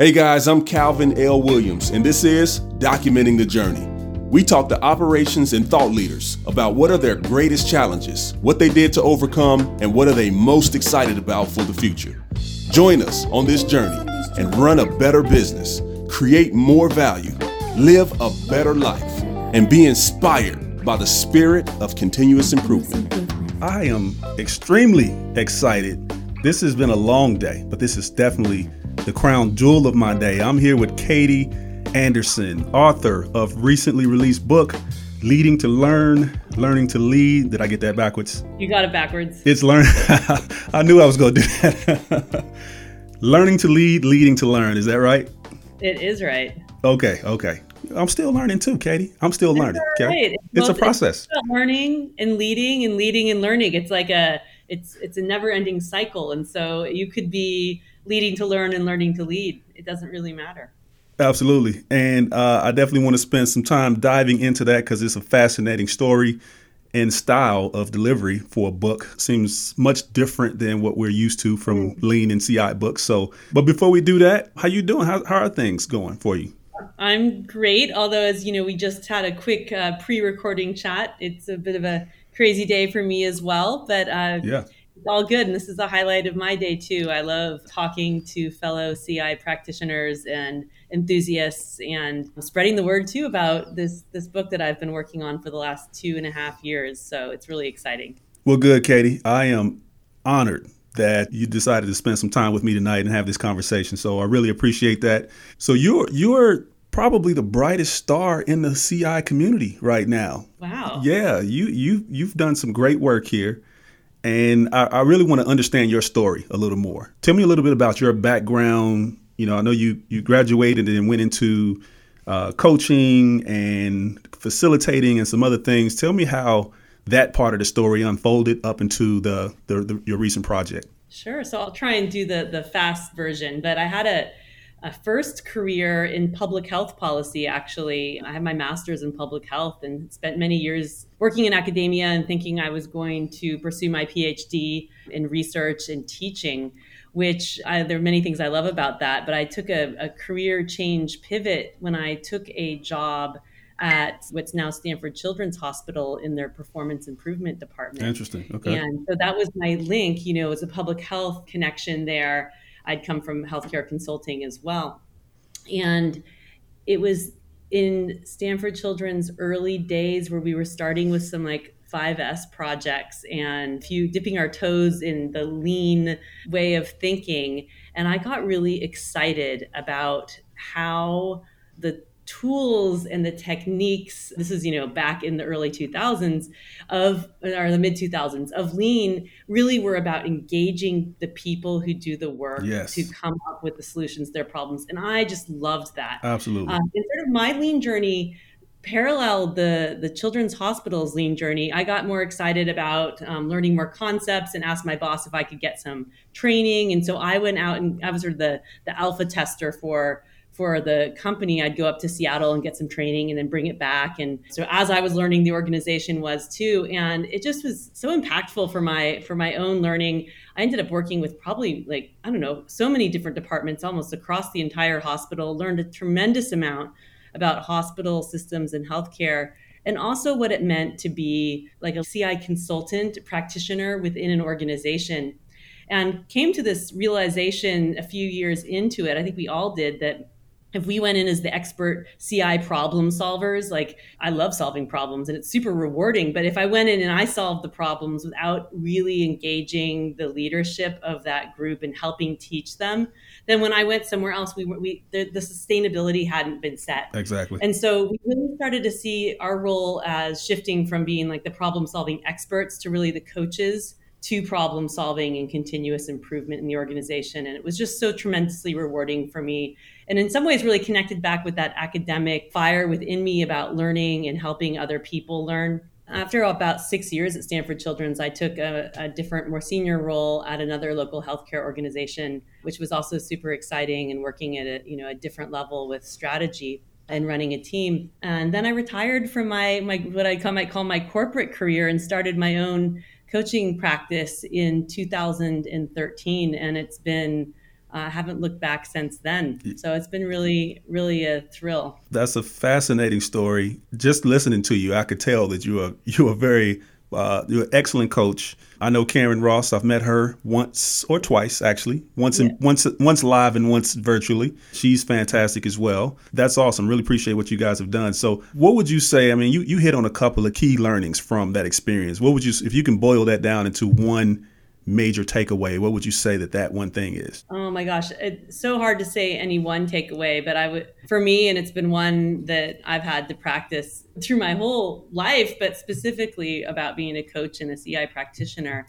Hey guys, I'm Calvin L. Williams, and this is Documenting the Journey. We talk to operations and thought leaders about what are their greatest challenges, what they did to overcome, and what are they most excited about for the future. Join us on this journey and run a better business, create more value, live a better life, and be inspired by the spirit of continuous improvement. I am extremely excited. This has been a long day, but this is definitely the crown jewel of my day. I'm here with Katie Anderson, author of recently released book Leading to Learn, Learning to Lead. Did I get that backwards? You got it backwards. It's learn. I knew I was going to do that. learning to lead, leading to learn. Is that right? It is right. Okay, okay. I'm still learning too, Katie. I'm still learning. Okay? Right. It's, it's a process. It's learning and leading and leading and learning. It's like a it's it's a never-ending cycle, and so you could be leading to learn and learning to lead. It doesn't really matter. Absolutely, and uh, I definitely want to spend some time diving into that because it's a fascinating story and style of delivery for a book seems much different than what we're used to from mm. lean and ci books so but before we do that how you doing how, how are things going for you I'm great. Although, as you know, we just had a quick uh, pre-recording chat. It's a bit of a crazy day for me as well, but uh, yeah, it's all good. And this is the highlight of my day too. I love talking to fellow CI practitioners and enthusiasts, and spreading the word too about this this book that I've been working on for the last two and a half years. So it's really exciting. Well, good, Katie. I am honored that you decided to spend some time with me tonight and have this conversation. So I really appreciate that. So you're you're probably the brightest star in the CI community right now. Wow. Yeah, you you you've done some great work here. And I, I really want to understand your story a little more. Tell me a little bit about your background. You know, I know you you graduated and went into uh, coaching and facilitating and some other things. Tell me how that part of the story unfolded up into the, the, the your recent project. Sure. So I'll try and do the the fast version, but I had a a first career in public health policy, actually. I have my master's in public health and spent many years working in academia and thinking I was going to pursue my PhD in research and teaching, which I, there are many things I love about that. But I took a, a career change pivot when I took a job at what's now Stanford Children's Hospital in their performance improvement department. Interesting. Okay. And so that was my link, you know, it was a public health connection there I'd come from healthcare consulting as well. And it was in Stanford Children's early days where we were starting with some like 5S projects and few dipping our toes in the lean way of thinking. And I got really excited about how the tools and the techniques this is you know back in the early 2000s of or the mid 2000s of lean really were about engaging the people who do the work yes. to come up with the solutions to their problems. And i just loved that. Absolutely. Um, and sort of my lean journey paralleled the the children's hospital's lean journey i got more excited about um, learning more concepts and asked my boss if i could get some training. And so i went out and i was sort of the the alpha tester for for the company, I'd go up to Seattle and get some training and then bring it back. And so as I was learning, the organization was too. And it just was so impactful for my for my own learning. I ended up working with probably like, I don't know, so many different departments almost across the entire hospital, learned a tremendous amount about hospital systems and healthcare and also what it meant to be like a CI consultant practitioner within an organization. And came to this realization a few years into it. I think we all did that if we went in as the expert CI problem solvers, like I love solving problems and it's super rewarding. But if I went in and I solved the problems without really engaging the leadership of that group and helping teach them, then when I went somewhere else, we we the, the sustainability hadn't been set. Exactly. And so we really started to see our role as shifting from being like the problem solving experts to really the coaches to problem solving and continuous improvement in the organization. And it was just so tremendously rewarding for me. And in some ways, really connected back with that academic fire within me about learning and helping other people learn. After about six years at Stanford Children's, I took a, a different, more senior role at another local healthcare organization, which was also super exciting and working at a, you know, a different level with strategy and running a team. And then I retired from my, my what I might call my corporate career and started my own coaching practice in 2013 and it's been uh, haven't looked back since then. So it's been really, really a thrill. That's a fascinating story. Just listening to you, I could tell that you are you are very uh, you're an excellent coach. I know Karyn Ross. I've met her once or twice, actually. Once, in, once, once live and once virtually. She's fantastic as well. That's awesome. Really appreciate what you guys have done. So, what would you say? I mean, you you hit on a couple of key learnings from that experience. What would you, if you can boil that down into one major takeaway, what would you say that that one thing is? Oh my gosh, it's so hard to say any one takeaway, but I would, for me, and it's been one that I've had to practice through my whole life, but specifically about being a coach and a CI practitioner,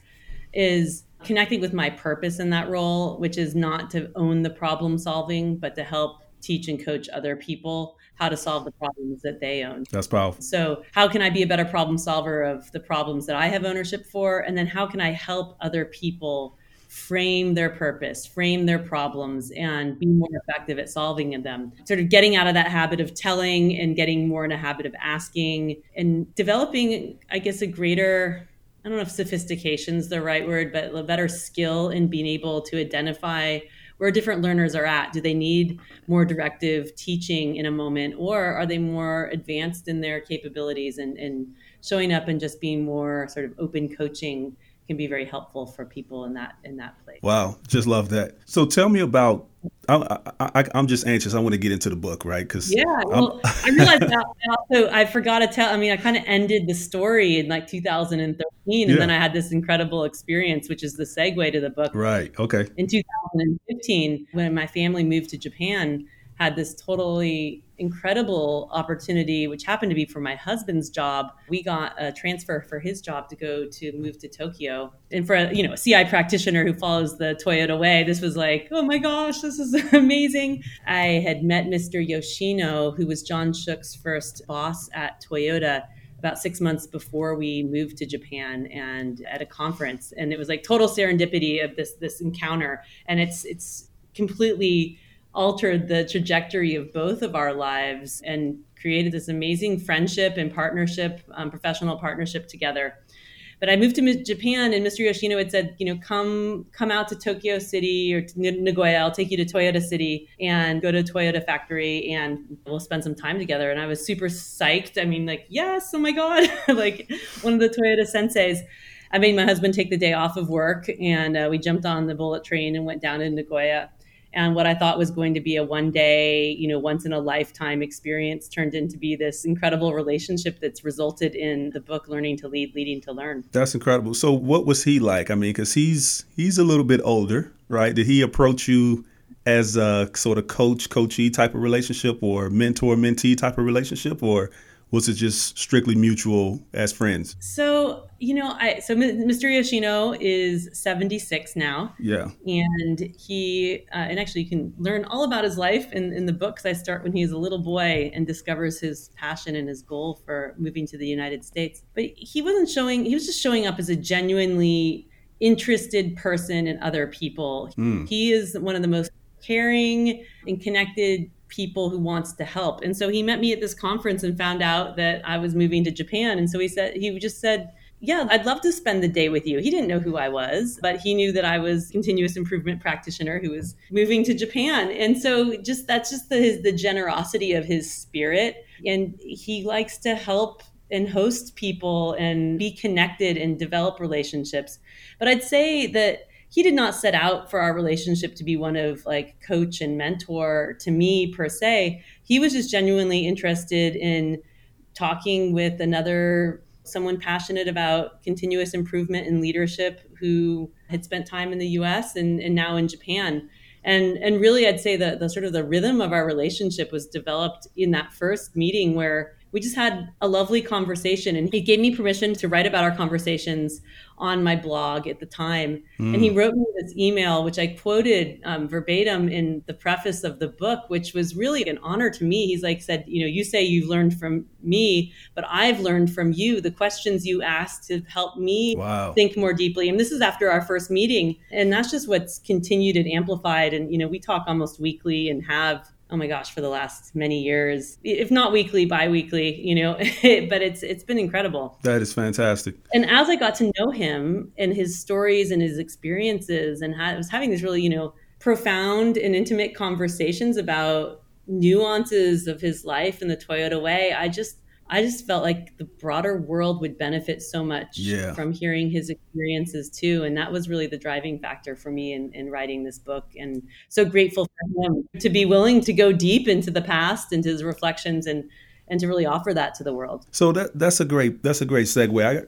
is connecting with my purpose in that role, which is not to own the problem solving, but to help teach and coach other people how to solve the problems that they own. That's powerful. So, how can I be a better problem solver of the problems that I have ownership for? And then, how can I help other people frame their purpose, frame their problems, and be more effective at solving them? Sort of getting out of that habit of telling and getting more in a habit of asking and developing, I guess, a greater I don't know if sophistication is the right word, but a better skill in being able to identify where different learners are at. Do they need more directive teaching in a moment, or are they more advanced in their capabilities and, and showing up and just being more sort of open coaching can be very helpful for people in that in that place. Wow, just love that. So tell me about. I, am just anxious. I want to get into the book, right? Because yeah, well, I realized that also I forgot to tell. I mean, I kind of ended the story in like 2013, and yeah. then I had this incredible experience, which is the segue to the book. Right. Okay. In 2015, when my family moved to Japan, had this totally incredible opportunity, which happened to be for my husband's job. We got a transfer for his job to go to move to Tokyo. And for a, you know, a CI practitioner who follows the Toyota way, this was like, oh my gosh, this is amazing. I had met Mr. Yoshino, who was John Shook's first boss at Toyota about six months before we moved to Japan and at a conference. And it was like total serendipity of this this encounter. And it's it's completely altered the trajectory of both of our lives and created this amazing friendship and partnership, um, professional partnership together. But I moved to Japan, and Mr. Yoshino had said, you know, come come out to Tokyo City or to Nagoya. I'll take you to Toyota City and go to Toyota factory, and we'll spend some time together. And I was super psyched. I mean, like, yes, oh my god, like one of the Toyota senseis. I made my husband take the day off of work, and uh, we jumped on the bullet train and went down to Nagoya and what I thought was going to be a one day, you know, once in a lifetime experience turned into be this incredible relationship that's resulted in the book Learning to Lead, Leading to Learn. That's incredible. So what was he like? I mean, cuz he's he's a little bit older, right? Did he approach you as a sort of coach coachee type of relationship or mentor mentee type of relationship or was it just strictly mutual as friends? So, you know, I so Mr. Yoshino is 76 now. Yeah. And he uh, and actually you can learn all about his life in, in the books. I start when he's a little boy and discovers his passion and his goal for moving to the United States. But he wasn't showing he was just showing up as a genuinely interested person in other people. Mm. He is one of the most caring and connected people who wants to help. And so he met me at this conference and found out that I was moving to Japan. And so he said, he just said, yeah, I'd love to spend the day with you. He didn't know who I was, but he knew that I was continuous improvement practitioner who was moving to Japan. And so just that's just the, his, the generosity of his spirit. And he likes to help and host people and be connected and develop relationships. But I'd say that he did not set out for our relationship to be one of like coach and mentor to me per se. He was just genuinely interested in talking with another someone passionate about continuous improvement in leadership who had spent time in the US and, and now in Japan. And and really I'd say that the sort of the rhythm of our relationship was developed in that first meeting where we just had a lovely conversation and he gave me permission to write about our conversations on my blog at the time mm. and he hmm. wrote me this email which i quoted um, verbatim in the preface of the book which was really an honor to me he's like said you know you say you've learned from me but i've learned from you the questions you asked to help me wow. think more deeply and this is after our first meeting and that's just what's continued and amplified and you know we talk almost weekly and have oh my gosh for the last many years. If not weekly bi-weekly you know but it's it's been incredible. That is fantastic. And as i got to know him and his stories and his experiences and ha- I was having these really you know profound and intimate conversations about nuances of his life in the Toyota way, I just I just felt like the broader world would benefit so much yeah. from hearing his experiences too. And that was really the driving factor for me in, in writing this book. And so grateful for him to be willing to go deep into the past, into his reflections and and to really offer that to the world. So that that's a great that's a great segue. I,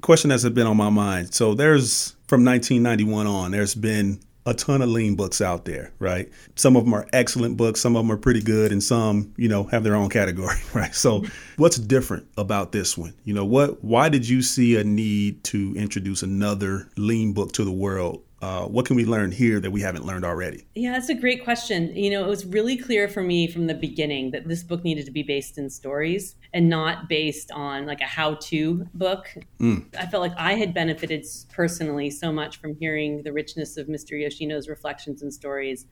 question that's been on my mind. So there's from 1991 on, there's been a ton of lean books out there, right? Some of them are excellent books, some of them are pretty good, and some, you know, have their own category, right? So, mm-hmm. what's different about this one? You know, what why did you see a need to introduce another lean book to the world uh, what can we learn here that we haven't learned already? Yeah, that's a great question. You know, it was really clear for me from the beginning that this book needed to be based in stories and not based on like a how to book. Mm. I felt like I had benefited personally so much from hearing the richness of Mr. Yoshino's reflections and stories.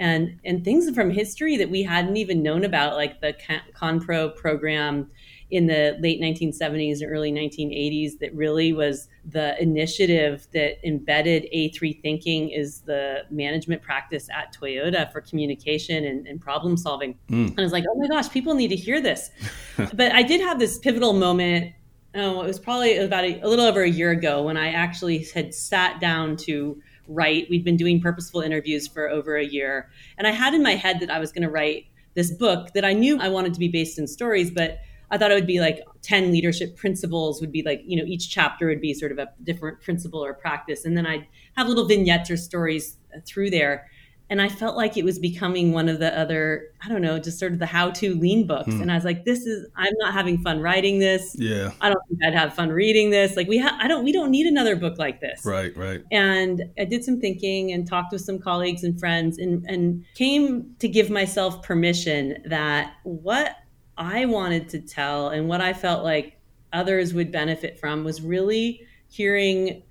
And, and things from history that we hadn't even known about, like the ConPro program in the late 1970s and early 1980s that really was the initiative that embedded A3 thinking is the management practice at Toyota for communication and, and problem solving. Mm. And I was like, oh my gosh, people need to hear this. but I did have this pivotal moment. Oh, it was probably about a, a little over a year ago when I actually had sat down to write. We'd been doing purposeful interviews for over a year. And I had in my head that I was going to write this book that I knew I wanted to be based in stories, but I thought it would be like 10 leadership principles would be like, you know, each chapter would be sort of a different principle or practice. And then I'd have little vignettes or stories through there. And I felt like it was becoming one of the other, I don't know, just sort of the how to lean books. Hmm. And I was like, this is, I'm not having fun writing this. Yeah. I don't think I'd have fun reading this. Like we have, I don't, we don't need another book like this. Right, right. And I did some thinking and talked with some colleagues and friends and, and came to give myself permission that what I wanted to tell and what I felt like others would benefit from was really hearing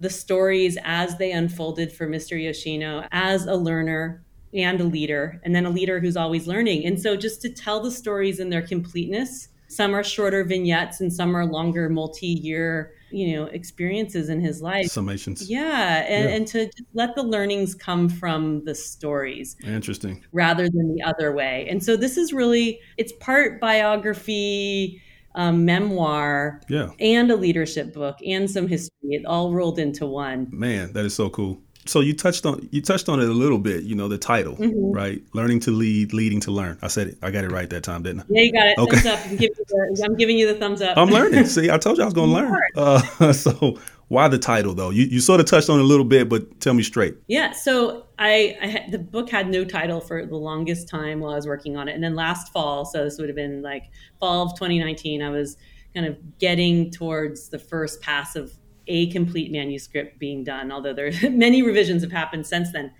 the stories as they unfolded for Mr. Yoshino as a learner and a leader, and then a leader who's always learning. And so just to tell the stories in their completeness, some are shorter vignettes and some are longer multi year you know experiences in his life summations yeah and, yeah. and to just let the learnings come from the stories interesting rather than the other way and so this is really it's part biography um, memoir yeah. and a leadership book and some history it all rolled into one man that is so cool so you touched on you touched on it a little bit. You know the title, mm-hmm. right? Learning to lead, leading to learn. I said it. I got it right that time, didn't I? Yeah, you got it. Okay. Thumbs up. I'm giving, the, I'm giving you the thumbs up. I'm learning. See, I told you I was going to learn. Uh, so why the title though? You you sort of touched on it a little bit, but tell me straight. Yeah. So I, I the book had no title for the longest time while I was working on it, and then last fall, so this would have been like fall of 2019, I was kind of getting towards the first pass of a complete manuscript being done, although there many revisions have happened since then.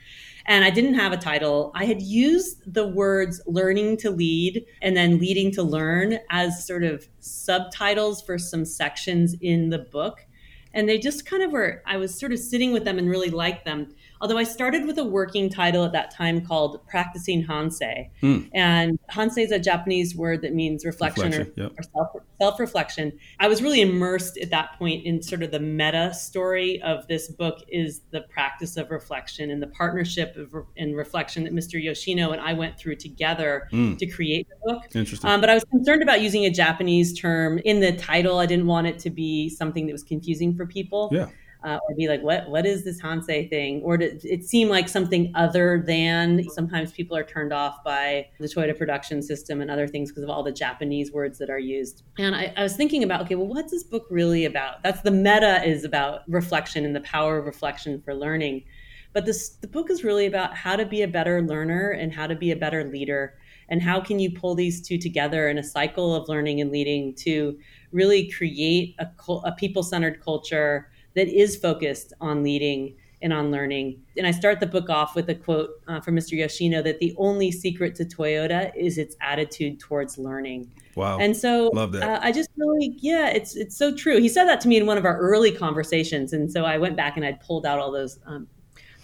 And I didn't have a title. I had used the words learning to lead and then leading to learn as sort of subtitles for some sections in the book. And they just kind of were, I was sort of sitting with them and really liked them. Although I started with a working title at that time called Practicing Hansei. Hmm. And Hansei is a Japanese word that means reflection, reflection or, yep. or self reflection. I was really immersed at that point in sort of the meta story of this book is the practice of reflection and the partnership of, and reflection that Mr. Yoshino and I went through together hmm. to create the book. Interesting. Um, but I was concerned about using a Japanese term in the title. I didn't want it to be something that was confusing for people. Yeah uh, or be like, what what is this Hansei thing? Or did it seem like something other than? Sometimes people are turned off by the Toyota production system and other things because of all the Japanese words that are used. And I, I was thinking about, okay, well, what's this book really about? That's the meta is about reflection and the power of reflection for learning. But this the book is really about how to be a better learner and how to be a better leader and how can you pull these two together in a cycle of learning and leading to really create a, a people-centered culture that is focused on leading and on learning. And I start the book off with a quote uh, from Mr. Yoshino that the only secret to Toyota is its attitude towards learning. Wow. And so Love that. Uh, I just really, yeah, it's it's so true. He said that to me in one of our early conversations. And so I went back and I'd pulled out all those um,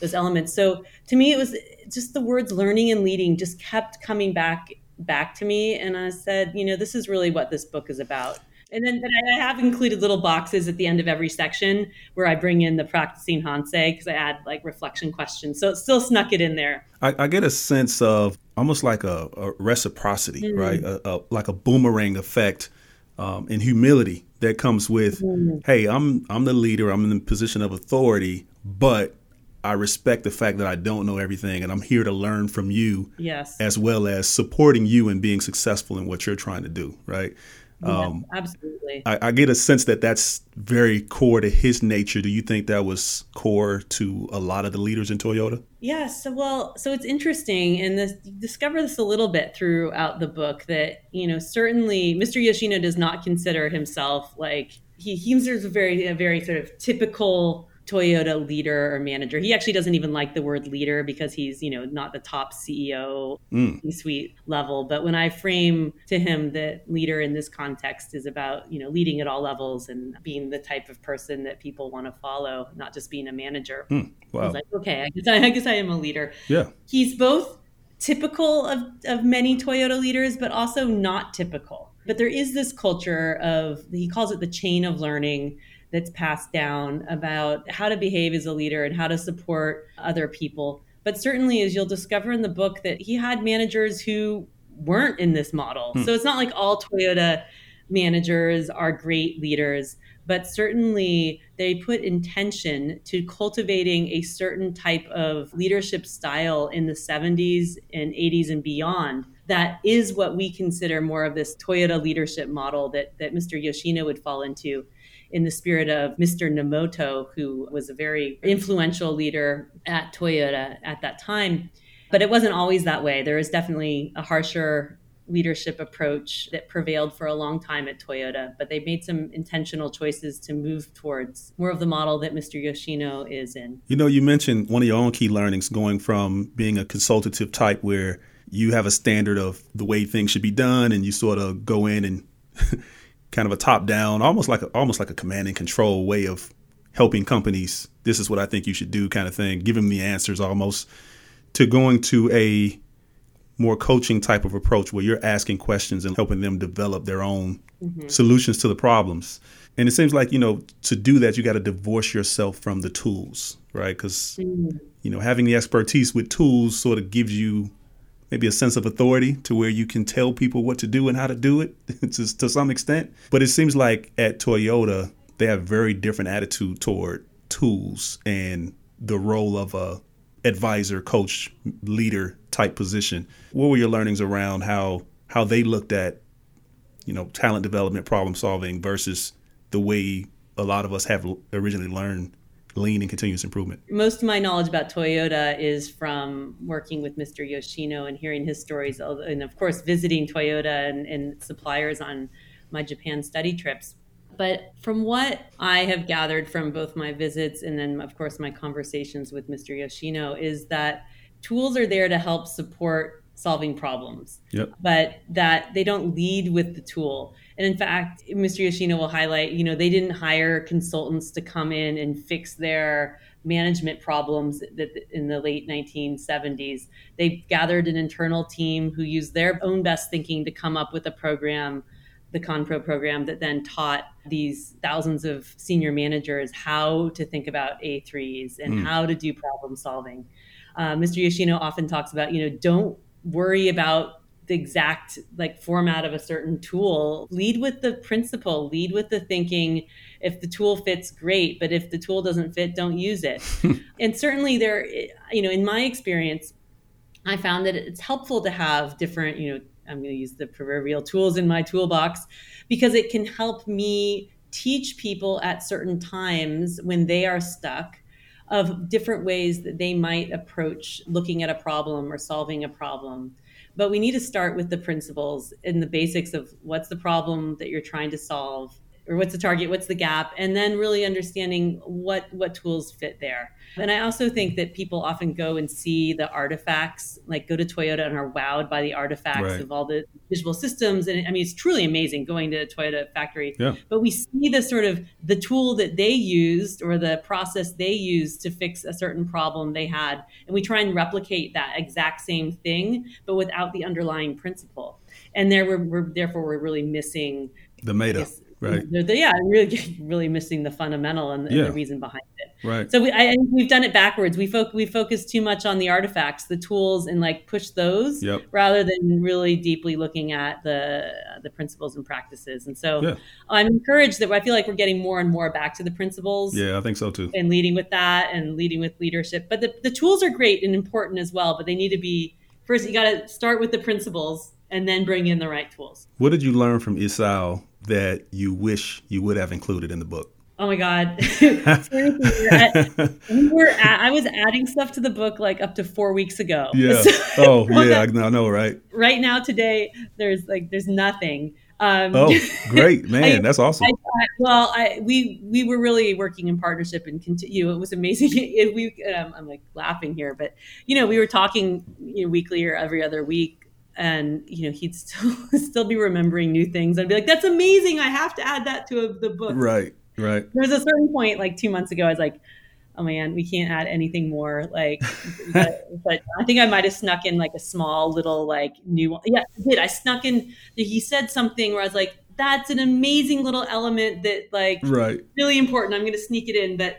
those elements. So to me, it was just the words learning and leading just kept coming back back to me. And I said, you know, this is really what this book is about And then I have included little boxes at the end of every section where I bring in the practicing Hansei because I add like reflection questions. So it still snuck it in there. I, I get a sense of almost like a, a reciprocity, mm-hmm. right? A, a, like a boomerang effect um, and humility that comes with, mm-hmm. hey, I'm I'm the leader, I'm in the position of authority, but I respect the fact that I don't know everything and I'm here to learn from you. Yes. As well as supporting you and being successful in what you're trying to do, right? Um, absolutely. I, I, get a sense that that's very core to his nature. Do you think that was core to a lot of the leaders in Toyota? Yes. Yeah, so, well, so it's interesting, and this, you discover this a little bit throughout the book that you know certainly Mr. Yoshino does not consider himself like he he considers a very a very sort of typical Toyota leader or manager. He actually doesn't even like the word leader because he's, you know, not the top CEO mm. suite level. But when I frame to him that leader in this context is about, you know, leading at all levels and being the type of person that people want to follow, not just being a manager. Mm. Wow. I was like, okay, I guess I, I guess I am a leader. Yeah. He's both typical of, of many Toyota leaders, but also not typical. But there is this culture of, he calls it the chain of learning that's passed down about how to behave as a leader and how to support other people. But certainly, as you'll discover in the book, that he had managers who weren't in this model. Hmm. So it's not like all Toyota managers are great leaders, but certainly they put intention to cultivating a certain type of leadership style in the 70s and 80s and beyond. That is what we consider more of this Toyota leadership model that, that Mr. Yoshino would fall into in the spirit of Mr. Nomoto, who was a very influential leader at Toyota at that time. But it wasn't always that way. There is definitely a harsher leadership approach that prevailed for a long time at Toyota, but they made some intentional choices to move towards more of the model that Mr. Yoshino is in. You know, you mentioned one of your own key learnings going from being a consultative type where you have a standard of the way things should be done and you sort of go in and kind of a top down, almost like a, almost like a command and control way of helping companies. This is what I think you should do, kind of thing. Give them the answers almost to going to a more coaching type of approach where you're asking questions and helping them develop their own mm-hmm. solutions to the problems. And it seems like, you know, to do that, you got to divorce yourself from the tools, right? Because, mm-hmm. you know, having the expertise with tools sort of gives you maybe a sense of authority to where you can tell people what to do and how to do it to, to some extent. But it seems like at Toyota, they have very different attitude toward tools and the role of a advisor, coach, leader type position. What were your learnings around how how they looked at you know talent development, problem solving versus the way a lot of us have originally learned lean and continuous improvement? Most of my knowledge about Toyota is from working with Mr. Yoshino and hearing his stories, and of course, visiting Toyota and, and suppliers on my Japan study trips. But from what I have gathered from both my visits and then, of course, my conversations with Mr. Yoshino, is that tools are there to help support solving problems, yep. but that they don't lead with the tool. And in fact, Mr. Yoshino will highlight, you know, they didn't hire consultants to come in and fix their management problems that in the late 1970s. They gathered an internal team who used their own best thinking to come up with a program, the ConPro program, that then taught these thousands of senior managers how to think about A3s and mm. how to do problem solving. Uh, Mr. Yoshino often talks about, you know, don't worry about the exact like format of a certain tool. Lead with the principle lead with the thinking. If the tool fits great but if the tool doesn't fit don't use it. And certainly there you know in my experience i found that it's helpful to have different you know i'm going to use the proverbial tools in my toolbox because it can help me teach people at certain times when they are stuck of different ways that they might approach looking at a problem or solving a problem but we need to start with the principles and the basics of what's the problem that you're trying to solve or what's the target what's the gap and then really understanding what what tools fit there and I also think that people often go and see the artifacts, like go to Toyota and are wowed by the artifacts right. of all the visual systems. And I mean, it's truly amazing going to a Toyota factory. Yeah. But we see the sort of the tool that they used or the process they used to fix a certain problem they had. And we try and replicate that exact same thing, but without the underlying principle. And there we're, we're therefore we're really missing the meta. Guess, right. They're, they're, yeah, really, really missing the fundamental and, Yeah. the reason behind it. Right. So we, I, we've done it backwards. We foc we focus too much on the artifacts, the tools, and like push those Yep. rather than really deeply looking at the the principles and practices. And so Yeah. I'm encouraged that I feel like we're getting more and more back to the principles Yeah, I think so too. and leading with that and leading with leadership. But the, the tools are great and important as well, but they need to be first you got to start with the principles and then bring in the right tools. What did you learn from Isao that you wish you would have included in the book? Oh my God. Seriously, we were at- we were at- I was adding stuff to the book like up to four weeks ago. Yeah. So- Oh, yeah, I know, right? right now today there's like there's nothing. Um, Oh, great, man, I- that's awesome. I, I, well, I, we we were really working in partnership and continue. It was amazing. It, we um, I'm like laughing here, but you know we were talking you know, weekly or every other week, and you know he'd still still be remembering new things. I'd be like, "That's amazing! I have to add that to a, the book." Right, right. there's a certain point, like two months ago, I was like, "Oh man, we can't add anything more." Like, but, but I think I might have snuck in like a small little like new one. Yeah, I did. I snuck in. He said something where I was like, "That's an amazing little element that like Right. really important. I'm going to sneak it in." But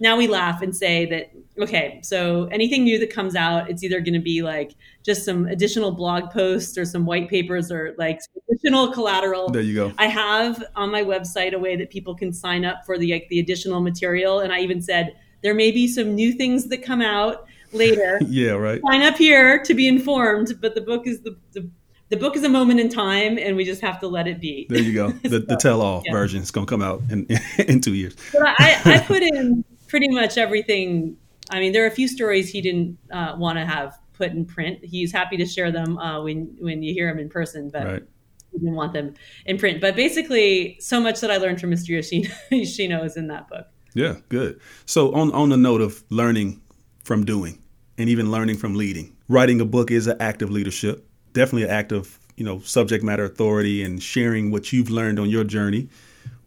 now we laugh and say that okay, so anything new that comes out, it's either going to be like just some additional blog posts or some white papers or like additional collateral. There you go. I have on my website a way that people can sign up for the like, the additional material, and I even said there may be some new things that come out later. Yeah, right. Sign up here to be informed, but the book is the, the the book is a moment in time, and we just have to let it be. There you go. The, the tell-all Yeah. version is going to come out in in two years. But I, I put in pretty much everything. I mean, there are a few stories he didn't uh, want to have put in print. He's happy to share them uh, when when you hear him in person, but Right. he didn't want them in print. But basically, so much that I learned from Mr. Yoshino, Yoshino is in that book. Yeah, good. So on on the note of learning from doing and even learning from leading, writing a book is an act of leadership. Definitely an act of, you know, subject matter authority and sharing what you've learned on your journey.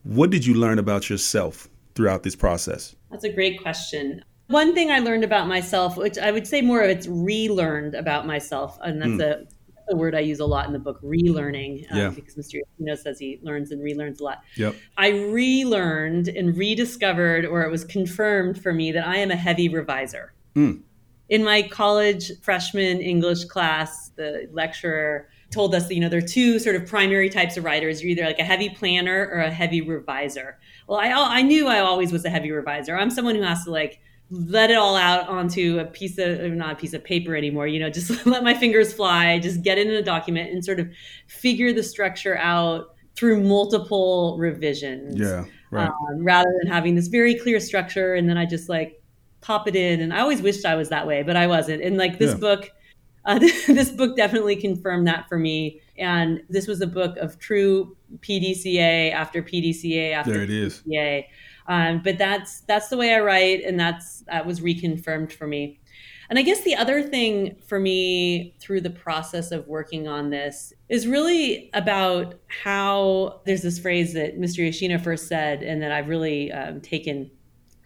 What did you learn about yourself throughout this process? That's a great question. One thing I learned about myself, which I would say more of it's relearned about myself, and that's a, a word I use a lot in the book, relearning, uh, Yeah. because Mr. Yoshino says he learns and relearns a lot. Yep. I relearned and rediscovered, or it was confirmed for me, that I am a heavy reviser. Mm. In my college freshman English class, the lecturer told us that you know there are two sort of primary types of writers. You're either like a heavy planner or a heavy reviser. Well, I I knew I always was a heavy reviser. I'm someone who has to like let it all out onto a piece of not a piece of paper anymore you know just let my fingers fly just get in a document and sort of figure the structure out through multiple revisions Yeah. Right. um, rather than having this very clear structure and then I just like pop it in. And I always wished I was that way, but I wasn't. And like this Yeah. book, uh, this book definitely confirmed that for me. And this was a book of true PDCA after PDCA after there it is. PDCA. Um, but that's that's the way I write, and that's that was reconfirmed for me. And I guess the other thing for me through the process of working on this is really about how there's this phrase that Mr. Yoshino first said, and that I've really um, taken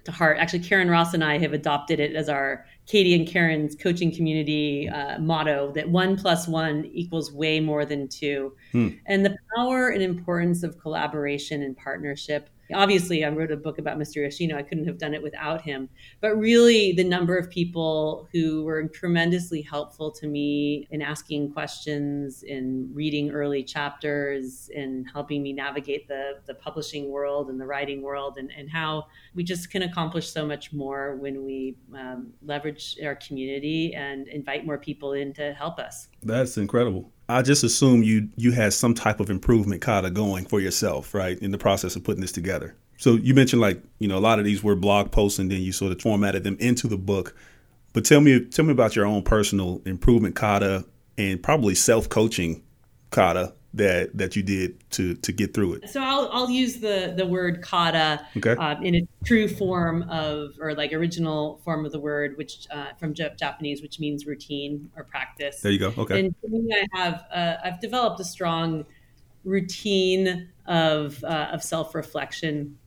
to heart. Actually, Karyn Ross and I have adopted it as our Katie and Karyn's coaching community uh, motto that one plus one equals way more than two. Hmm. And the power and importance of collaboration and partnership. Obviously, I wrote a book about Mr. Yoshino. I couldn't have done it without him. But really, the number of people who were tremendously helpful to me in asking questions, in reading early chapters, in helping me navigate the, the publishing world and the writing world, and, and how we just can accomplish so much more when we um, leverage our community and invite more people in to help us. That's incredible. I just assume you you had some type of improvement kind of going for yourself, right, in the process of putting this together. So you mentioned like you know a lot of these were blog posts, and then you sort of formatted them into the book. But tell me tell me about your own personal improvement kata and probably self coaching kata that that you did to to get through it. So I'll, I'll use the, the word kata Okay. um, in its true form of, or like original form of the word, which uh, from Japanese, which means routine or practice. There you go. Okay. And for me, I have uh, I've developed a strong routine of uh, of self reflection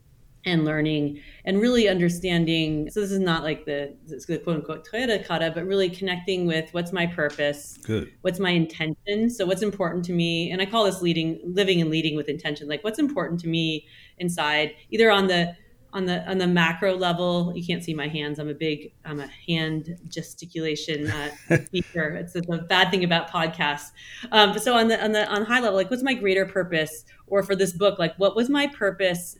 and learning and really understanding so this is not like the, the quote unquote toyota kata but really connecting with what's my purpose good. what's my intention. So what's important to me and i call this leading living and leading with intention. Like what's important to me inside either on the on the on the macro level you can't see my hands i'm a big i'm a hand gesticulation uh, speaker. It's a, bad thing about podcasts. Um, so on the on the on high level like what's my greater purpose? Or for this book like what was my purpose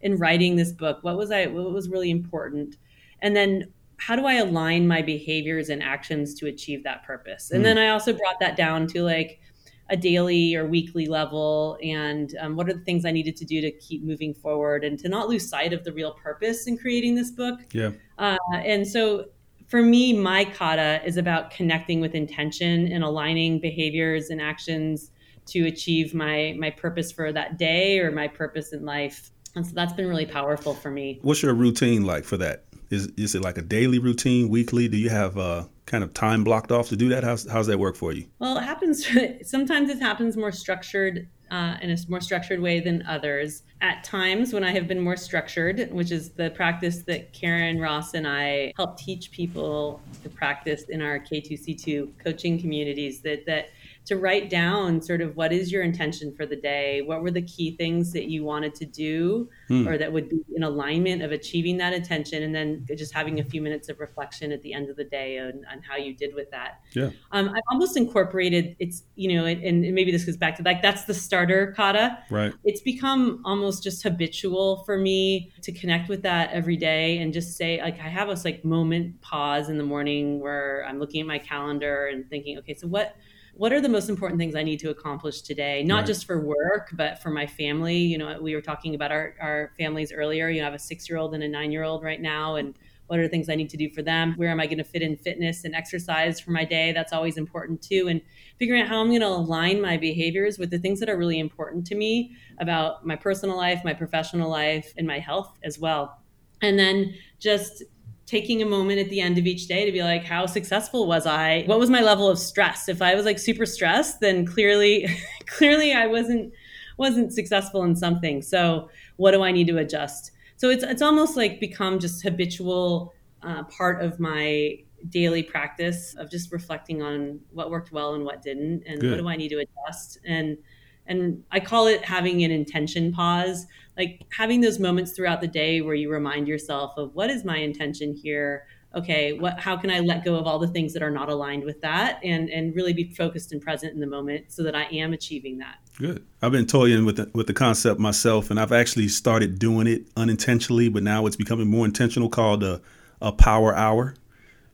in writing this book? What was I what was really important? And then how do I align my behaviors and actions to achieve that purpose? And mm. then I also brought that down to like a daily or weekly level and um, what are the things I needed to do to keep moving forward and to not lose sight of the real purpose in creating this book. Yeah. Uh, and so for me, my kata is about connecting with intention and aligning behaviors and actions to achieve my my purpose for that day or my purpose in life. And so that's been really powerful for me. What's your routine like for that? Is is it like a daily routine, weekly? Do you have uh, kind of time blocked off to do that? How's how's that work for you? Well, it happens. Sometimes it happens more structured uh, in a more structured way than others. At times, when I have been more structured, which is the practice that Karyn Ross and I help teach people to practice in our K2C2 coaching communities, that that to write down sort of what is your intention for the day? What were the key things that you wanted to do hmm. or that would be in alignment of achieving that intention and then just having a few minutes of reflection at the end of the day on, on how you did with that? Yeah. Um, i've almost incorporated it's you know and, and maybe this goes back to like that's the starter kata. Right. It's become almost just habitual for me to connect with that every day and just say like i have a like moment pause in the morning where i'm looking at my calendar and thinking okay so what what are the most important things I need to accomplish today? Not right. just for work, but for my family. You know, we were talking about our, our families earlier. You know, I have a six year old and a nine year old right now. And what are the things I need to do for them? Where am I going to fit in fitness and exercise for my day? That's always important too. And figuring out how I'm going to align my behaviors with the things that are really important to me about my personal life, my professional life, and my health as well. And then just taking a moment at the end of each day to be like how successful was i? What was my level of stress? If i was like super stressed then clearly clearly i wasn't wasn't successful in something. So what do i need to adjust? So it's it's almost like become just habitual uh, part of my daily practice of just reflecting on what worked well and what didn't and Good. what do i need to adjust? And and i call it having an intention pause like having those moments throughout the day where you remind yourself of what is my intention here okay what how can i let go of all the things that are not aligned with that and and really be focused and present in the moment so that i am achieving that good i've been toying with the, with the concept myself and i've actually started doing it unintentionally but now it's becoming more intentional called a, a power hour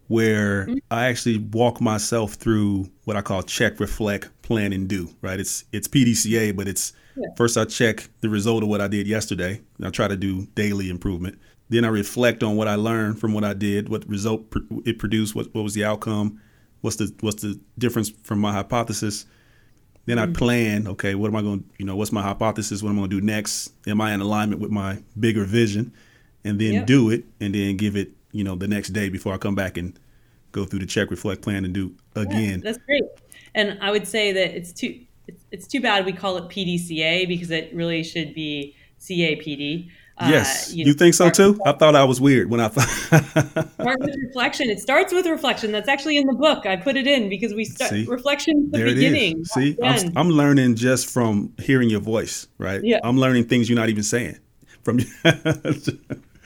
where mm-hmm. I actually walk myself through what I call check, reflect, plan, and do. Right? It's it's PDCA, but it's yeah. first I check the result of what I did yesterday. I try to do daily improvement. Then I reflect on what I learned from what I did, what result it produced, what what was the outcome, what's the what's the difference from my hypothesis. Then mm-hmm. I plan. Okay, what am I going? to You know, what's my hypothesis? What am I going to do next? Am I in alignment with my bigger vision? And then yep. do it, and then give it you know, the next day before I come back and go through the check, reflect, plan, and do again. Yeah, that's great. And I would say that it's too it's, it's too bad we call it PDCA because it really should be CAPD. Uh, yes, uh, you, know, you, think so too? I thought I was weird when I thought. start with reflection. It starts with reflection. That's actually in the book. I put it in because we start See, reflection at the there beginning. It is. See, I'm, I'm, learning just from hearing your voice, right? Yeah. I'm learning things you're not even saying. From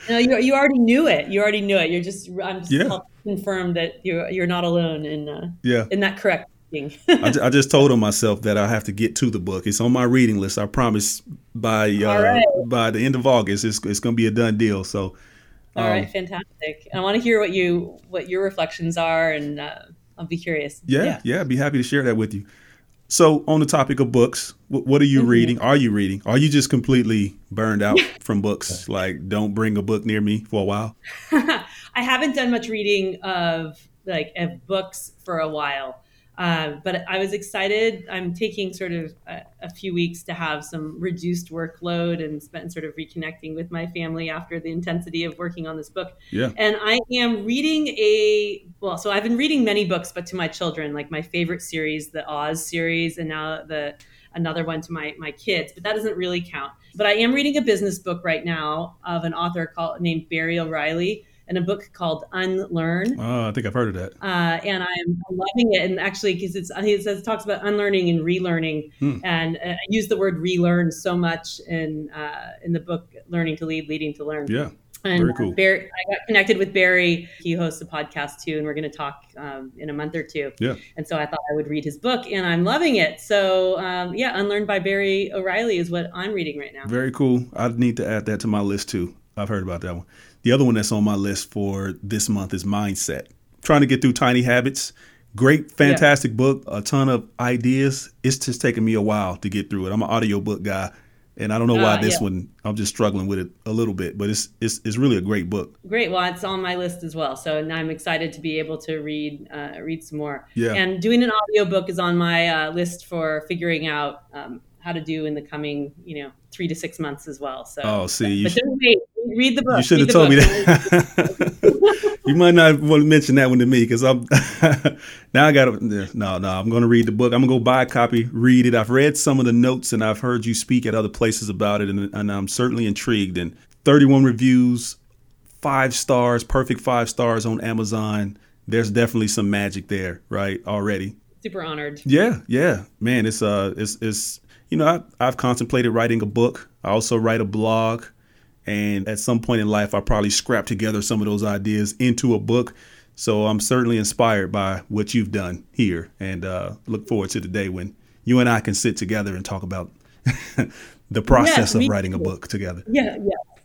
No, you, you already knew it. You already knew it. You're just I'm just yeah. confirm that you're you're not alone in uh, yeah in that correct. I, I, just told him myself that I have to get to the book. It's on my reading list. I promise by uh, right. by the end of August, it's it's going to be a done deal. So, all um, right, fantastic. I want to hear what you what your reflections are, and uh, I'll be curious. Yeah, yeah, yeah, I'd be happy to share that with you. So, on the topic of books, what are you mm-hmm. reading? Are you reading? Are you just completely burned out from books? Like, don't bring a book near me for a while. I haven't done much reading of like of books for a while. Uh, but I was excited. I'm taking sort of a, a, few weeks to have some reduced workload and spend sort of reconnecting with my family after the intensity of working on this book. Yeah. And I am reading a well, so I've been reading many books, but to my children, like my favorite series, the Oz series, and now the another one to my my kids. But that doesn't really count. But I am reading a business book right now of an author called named Barry O'Reilly and a book called Unlearn. Oh, I think I've heard of that. Uh, and I'm loving it. And actually, because it's it says it talks about unlearning and relearning, hmm. and uh, I use the word relearn so much in uh, in the book Learning to Lead, Leading to Learn. Yeah. And Very cool. Barry, I got connected with Barry. He hosts a podcast too, and we're going to talk um, in a month or two. Yeah. And so I thought I would read his book, and I'm loving it. So um, yeah, Unlearned by Barry O'Reilly is what I'm reading right now. Very cool. I need to add that to my list too. I've heard about that one. The other one that's on my list for this month is Mindset. trying to get through Tiny Habits. Great, fantastic yeah. book, a ton of ideas. It's just taking me a while to get through it. I'm an audiobook guy, and I don't know why uh, this yeah. one I'm just struggling with it a little bit, but it's it's it's really a great book. Great. Well, it's on my list as well. So I'm excited to be able to read uh, read some more. Yeah. And doing an audiobook is on my uh, list for figuring out um, how to do in the coming, you know, three to six months as well. So, oh, see, you but should, wait, read the book. You should have told book. me that. you might not want to mention that one to me because I'm now I got to. No, no, I'm going to read the book. I'm going to go buy a copy, read it. I've read some of the notes and I've heard you speak at other places about it, and, and I'm certainly intrigued. And 31 reviews, five stars, perfect five stars on Amazon. There's definitely some magic there, right? Already. Super honored. Yeah, yeah, man. It's uh, it's it's you know, I, I've contemplated writing a book. I also write a blog. And at some point in life, I probably scrap together some of those ideas into a book. So I'm certainly inspired by what you've done here and uh, look forward to the day when you and I can sit together and talk about the process of writing too. a book together. Yeah, yeah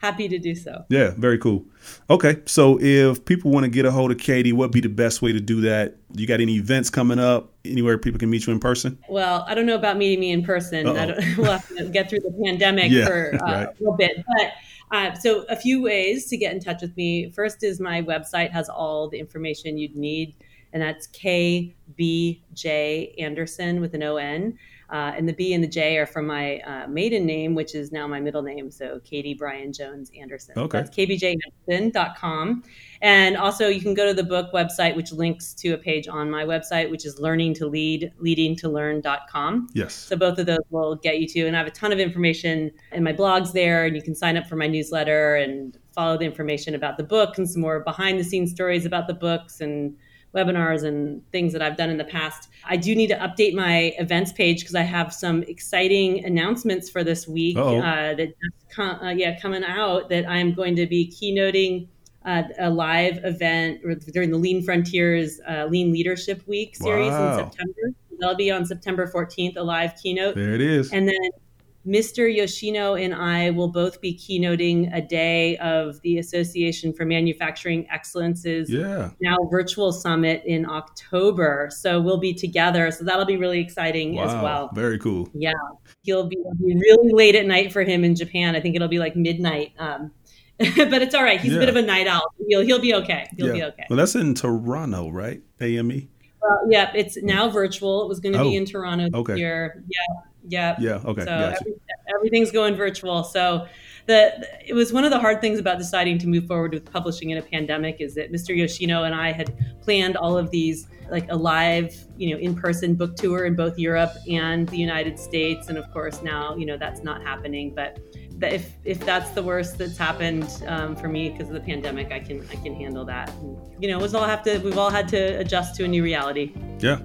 happy to do so. Yeah, very cool. Okay, so if people want to get a hold of Katie, what would be the best way to do that? You got any events coming up? Anywhere people can meet you in person? Well, I don't know about meeting me in person. I don't, we'll have to get through the pandemic yeah, for uh, right. a little bit, but. Uh, so a few ways to get in touch with me. First is my website has all the information you'd need, and that's KBJ Anderson with an O N. Uh, and the B and the J are from my uh, maiden name, which is now my middle name. So Katie Brian Jones Anderson. Okay. That's kbjanderson.com. And also, you can go to the book website, which links to a page on my website, which is learning to lead, leading to learn.com. Yes. So both of those will get you to. And I have a ton of information in my blogs there, and you can sign up for my newsletter and follow the information about the book and some more behind the scenes stories about the books and webinars and things that I've done in the past. I do need to update my events page because I have some exciting announcements for this week uh, that just com- uh, yeah coming out that I'm going to be keynoting uh, a live event during the Lean Frontiers uh, Lean Leadership Week series wow. in September. That'll be on September 14th, a live keynote. There it is. And then Mr. Yoshino and I will both be keynoting a day of the Association for Manufacturing Excellence's yeah. now virtual summit in October. So we'll be together. So that'll be really exciting wow. as well. Very cool. Yeah. He'll be, be, really late at night for him in Japan. I think it'll be like midnight. Um, but it's all right. He's yeah. a bit of a night owl. He'll, he'll be okay. He'll yeah. be okay. Well, that's in Toronto, right? AME? Well, yeah, it's now virtual. It was going to oh, be in Toronto okay. year. Yeah, yeah. Yeah. Okay. So gotcha. every, everything's going virtual. So the it was one of the hard things about deciding to move forward with publishing in a pandemic is that Mr. Yoshino and I had planned all of these like a live, you know, in-person book tour in both Europe and the United States, and of course now you know that's not happening. But if if that's the worst that's happened um, for me because of the pandemic, I can I can handle that. And, you know, we'll all have to we've all had to adjust to a new reality. Yeah.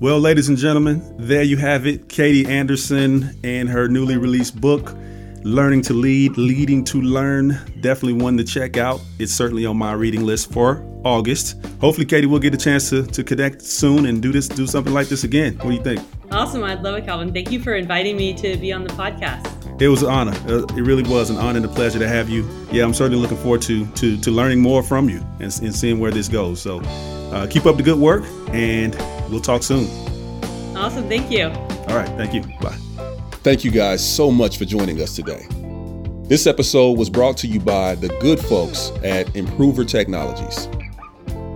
Well, ladies and gentlemen, there you have it. Katie Anderson and her newly released book, Learning to Lead, Leading to Learn. Definitely one to check out. It's certainly on my reading list for August. Hopefully, Katie will get a chance to, to connect soon and do this, do something like this again. What do you think? Awesome. I'd love it, Calvin. Thank you for inviting me to be on the podcast. It was an honor. Uh, it really was an honor and a pleasure to have you. Yeah, I'm certainly looking forward to to, to learning more from you and, and seeing where this goes. So uh, keep up the good work, and we'll talk soon. Awesome. Thank you. All right. Thank you. Bye. Thank you guys so much for joining us today. This episode was brought to you by the good folks at Impruver Technologies.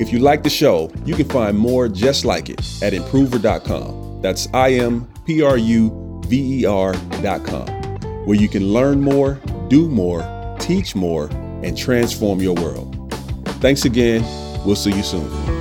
If you like the show, you can find more just like it at impruver.com. That's I M P R U V E R.com, where you can learn more, do more, teach more, and transform your world. Thanks again. We'll see you soon.